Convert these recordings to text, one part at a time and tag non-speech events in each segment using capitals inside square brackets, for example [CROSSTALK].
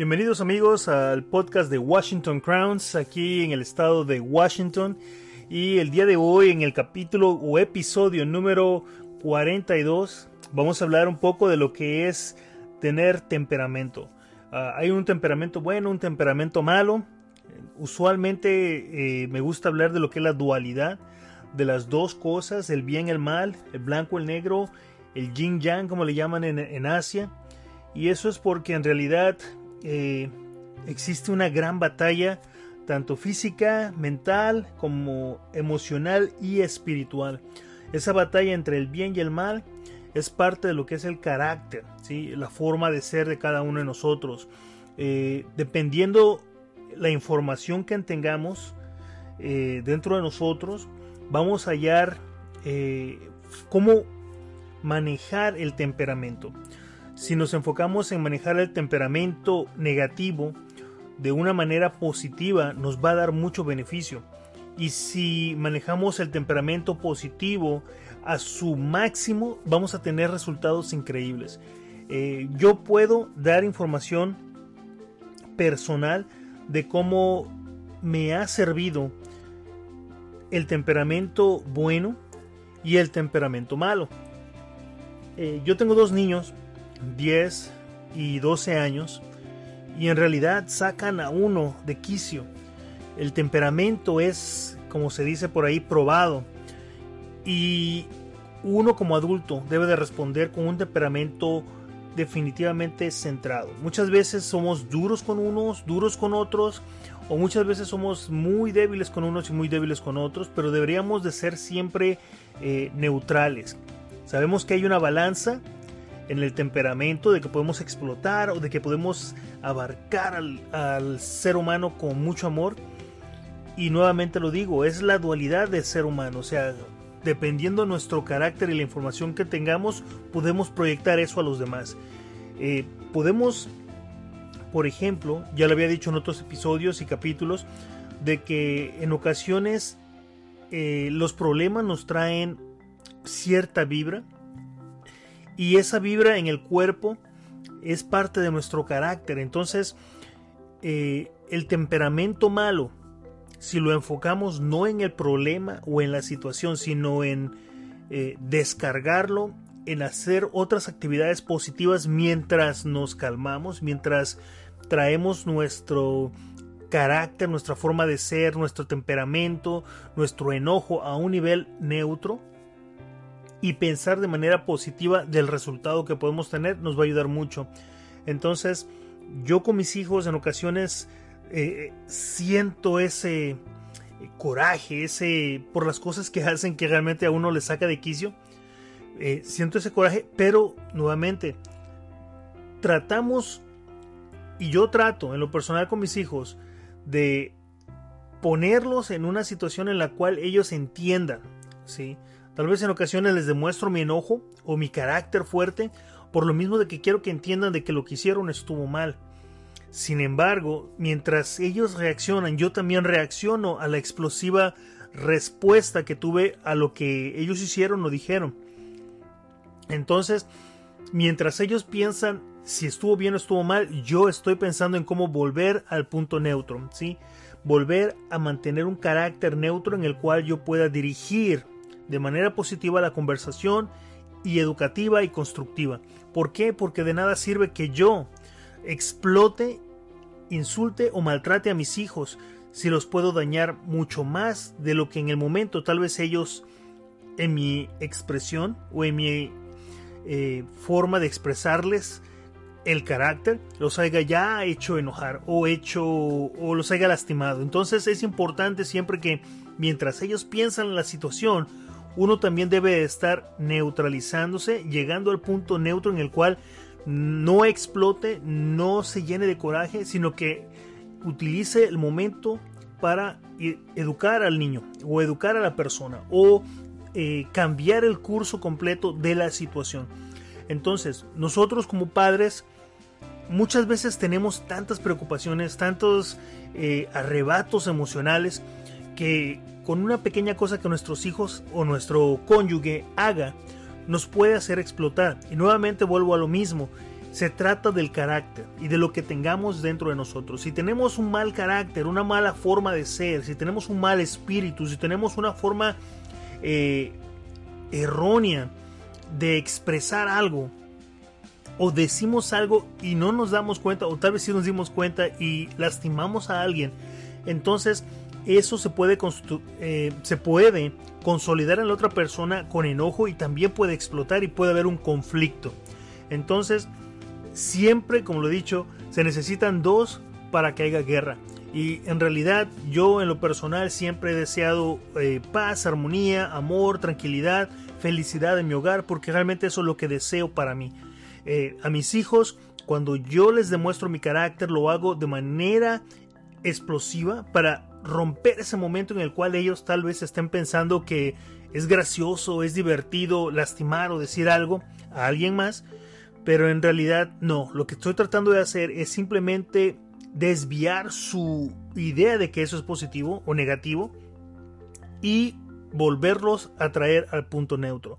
Bienvenidos amigos al podcast de Washington Crowns aquí en el estado de Washington y el día de hoy en el capítulo o episodio número 42 vamos a hablar un poco de lo que es tener temperamento. Uh, hay un temperamento bueno, un temperamento malo. Usualmente eh, me gusta hablar de lo que es la dualidad de las dos cosas, el bien, el mal, el blanco, el negro, el yin yang como le llaman en, en Asia. Y eso es porque en realidad eh, existe una gran batalla, tanto física, mental, como emocional y espiritual. Esa batalla entre el bien y el mal es parte de lo que es el carácter, ¿sí? la forma de ser de cada uno de nosotros. Eh, dependiendo la información que tengamos eh, dentro de nosotros, vamos a hallar cómo manejar el temperamento. Si nos enfocamos en manejar el temperamento negativo de una manera positiva, nos va a dar mucho beneficio. Y si manejamos el temperamento positivo a su máximo, vamos a tener resultados increíbles. Eh, yo puedo dar información personal de cómo me ha servido el temperamento bueno y el temperamento malo. Eh, yo tengo dos niños 10 y 12 años y en realidad sacan a uno de quicio. El temperamento es, como se dice por ahí, probado y uno como adulto debe de responder con un temperamento definitivamente centrado. Muchas veces somos duros con unos, duros con otros, o muchas veces somos muy débiles con unos y muy débiles con otros, pero deberíamos de ser siempre eh, neutrales. Sabemos que hay una balanza en el temperamento, de que podemos explotar o de que podemos abarcar al, ser humano con mucho amor. Y nuevamente lo digo, es la dualidad del ser humano. O sea, dependiendo de nuestro carácter y la información que tengamos, podemos proyectar eso a los demás. Eh, podemos, por ejemplo, ya lo había dicho en otros episodios y capítulos, de que en ocasiones eh, los problemas nos traen cierta vibra, y esa vibra en el cuerpo es parte de nuestro carácter. Entonces, eh, el temperamento malo, si lo enfocamos no en el problema o en la situación, sino en eh, descargarlo, en hacer otras actividades positivas mientras nos calmamos, mientras traemos nuestro carácter, nuestra forma de ser, nuestro temperamento, nuestro enojo a un nivel neutro, y pensar de manera positiva del resultado que podemos tener nos va a ayudar mucho. Entonces, yo con mis hijos en ocasiones eh, siento ese coraje, ese por las cosas que [LAUGHS] hacen que realmente a uno le saca de quicio. Eh, siento ese coraje, pero nuevamente tratamos y yo trato en lo personal con mis hijos de ponerlos en una situación en la cual ellos entiendan, ¿sí? Tal vez en ocasiones les demuestro mi enojo o mi carácter fuerte por lo mismo de que quiero que entiendan de que lo que hicieron estuvo mal. Sin embargo, mientras ellos reaccionan, yo también reacciono a la explosiva respuesta que tuve a lo que ellos hicieron o dijeron. Entonces, mientras ellos piensan si estuvo bien o estuvo mal, yo estoy pensando en cómo volver al punto neutro, ¿sí? Volver a mantener un carácter neutro en el cual yo pueda dirigir de manera positiva la conversación y educativa y constructiva. ¿Por qué? Porque de nada sirve que yo explote, insulte o maltrate a mis hijos si los puedo dañar mucho más de lo que en el momento tal vez ellos en mi expresión o en mi eh, forma de expresarles el carácter los haya ya hecho enojar o hecho o los haya lastimado. Entonces es importante siempre que mientras ellos piensan en la situación uno también debe estar neutralizándose, llegando al punto neutro en el cual no explote, no se llene de coraje, sino que utilice el momento para e, educar al niño o educar a la persona o eh, cambiar el curso completo de la situación. Entonces, nosotros como padres muchas veces tenemos tantas preocupaciones, tantos eh, arrebatos emocionales que con una pequeña cosa que nuestros hijos o nuestro cónyuge haga nos puede hacer explotar. Y nuevamente vuelvo a lo mismo. Se trata del carácter y de lo que tengamos dentro de nosotros. Si tenemos un mal carácter, una mala forma de ser, si tenemos un mal espíritu, si tenemos una forma eh, errónea de expresar algo, o decimos algo y no nos damos cuenta, o tal vez sí nos dimos cuenta y lastimamos a alguien, entonces eso se puede, eh, se puede consolidar en la otra persona con enojo y también puede explotar y puede haber un conflicto. Entonces, siempre, como lo he dicho, se necesitan dos para que haya guerra. Y en realidad yo en lo personal siempre he deseado eh, paz, armonía, amor, tranquilidad, felicidad en mi hogar, porque realmente eso es lo que deseo para mí. Eh, a mis hijos, cuando yo les demuestro mi carácter, lo hago de manera explosiva para romper ese momento en el cual ellos tal vez estén pensando que es gracioso, es divertido lastimar o decir algo a alguien más, pero en realidad no, lo que estoy tratando de hacer es simplemente desviar su idea de que eso es positivo o negativo y volverlos a traer al punto neutro.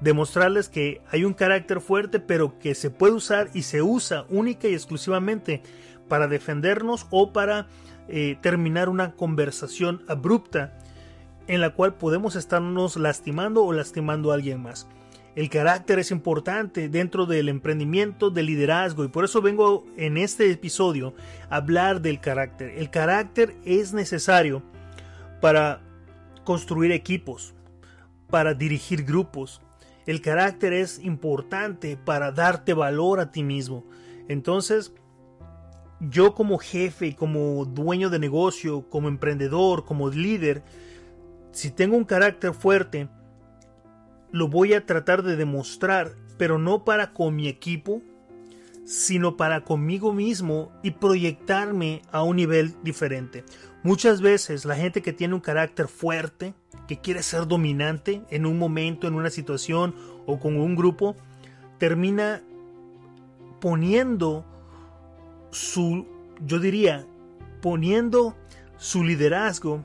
Demostrarles que hay un carácter fuerte pero que se puede usar y se usa única y exclusivamente para defendernos o para eh, terminar una conversación abrupta en la cual podemos estarnos lastimando o lastimando a alguien más. El carácter es importante dentro del emprendimiento, del liderazgo y por eso vengo en este episodio a hablar del carácter. El carácter es necesario para construir equipos, para dirigir grupos. El carácter es importante para darte valor a ti mismo. Entonces, yo como jefe, como dueño de negocio, como emprendedor, como líder, si tengo un carácter fuerte, lo voy a tratar de demostrar, pero no para con mi equipo, sino para conmigo mismo y proyectarme a un nivel diferente. Muchas veces la gente que tiene un carácter fuerte, que quiere ser dominante en un momento, en una situación o con un grupo, termina poniendo su, yo diría, poniendo su liderazgo,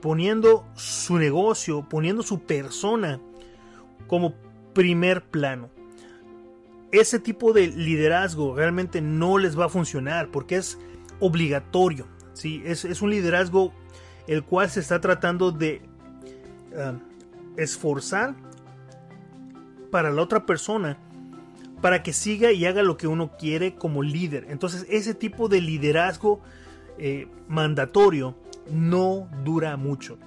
poniendo su negocio, poniendo su persona como primer plano. Ese tipo de liderazgo realmente no les va a funcionar porque es obligatorio. ¿sí? Es, un liderazgo el cual se está tratando de ah, esforzar para la otra persona para que siga y haga lo que uno quiere como líder. Entonces ese tipo de liderazgo eh, mandatorio no dura mucho.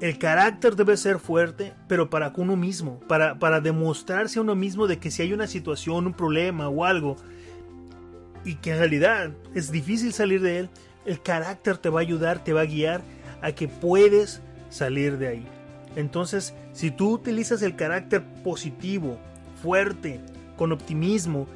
El carácter debe ser fuerte, pero para uno mismo, para, para demostrarse a uno mismo de que si hay una situación, un problema o algo, y que en realidad es difícil salir de él, el carácter te va a ayudar, te va a guiar a que puedes salir de ahí. Entonces, si tú utilizas el carácter positivo, fuerte, con optimismo,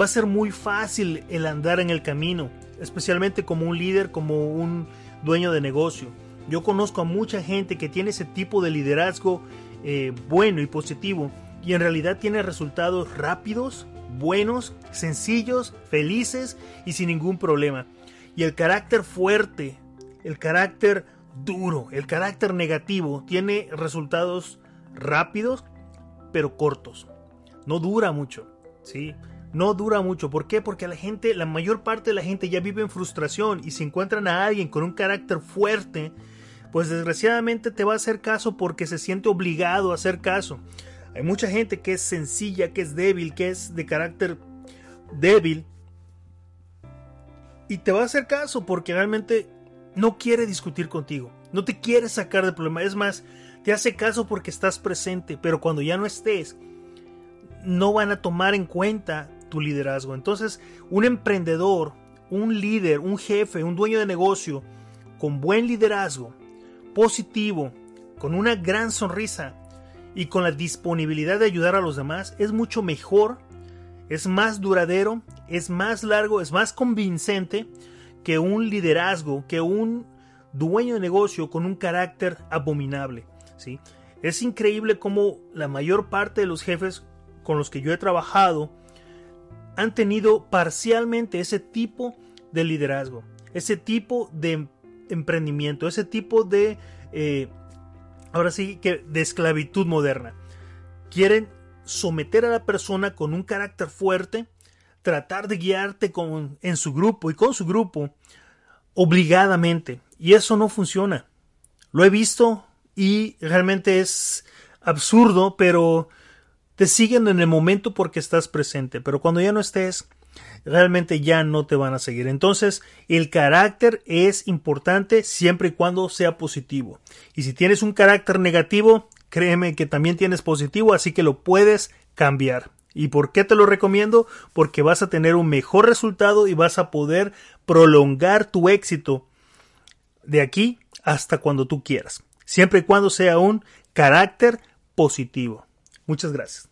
va a ser muy fácil el andar en el camino, especialmente como un líder, como un dueño de negocio. Yo conozco a mucha gente que tiene ese tipo de liderazgo eh, bueno y positivo y en realidad tiene resultados rápidos, buenos, sencillos, felices y sin ningún problema. Y el carácter fuerte, el carácter duro, el carácter negativo tiene resultados rápidos pero cortos. No dura mucho. ¿Sí? No dura mucho. ¿Por qué? Porque la gente, la mayor parte de la gente ya vive en frustración y si encuentran a alguien con un carácter fuerte, pues desgraciadamente te va a hacer caso porque se siente obligado a hacer caso. Hay mucha gente que es sencilla, que es débil, que es de carácter débil y te va a hacer caso porque realmente no quiere discutir contigo, no te quiere sacar del problema. Es más, te hace caso porque estás presente, pero cuando ya no estés, no van a tomar en cuenta tu liderazgo. Entonces, un emprendedor, un líder, un jefe, un dueño de negocio con buen liderazgo, positivo, con una gran sonrisa y con la disponibilidad de ayudar a los demás, es mucho mejor es más duradero, es más largo, es más convincente que un liderazgo, que un dueño de negocio con un carácter abominable. ¿sí? Es increíble cómo la mayor parte de los jefes con los que yo he trabajado han tenido parcialmente ese tipo de liderazgo, ese tipo de emprendimiento, ese tipo de, eh, ahora sí, que de esclavitud moderna. Quieren someter a la persona con un carácter fuerte, tratar de guiarte con, en su grupo y con su grupo obligadamente. Y eso no funciona. Lo he visto y realmente es absurdo, pero te siguen en el momento porque estás presente. Pero cuando ya no estés, realmente ya no te van a seguir. Entonces, el carácter es importante siempre y cuando sea positivo. Y si tienes un carácter negativo, créeme que también tienes positivo, así que lo puedes cambiar. ¿Y por qué te lo recomiendo? Porque vas a tener un mejor resultado y vas a poder prolongar tu éxito de aquí hasta cuando tú quieras, siempre y cuando sea un carácter positivo. Muchas gracias.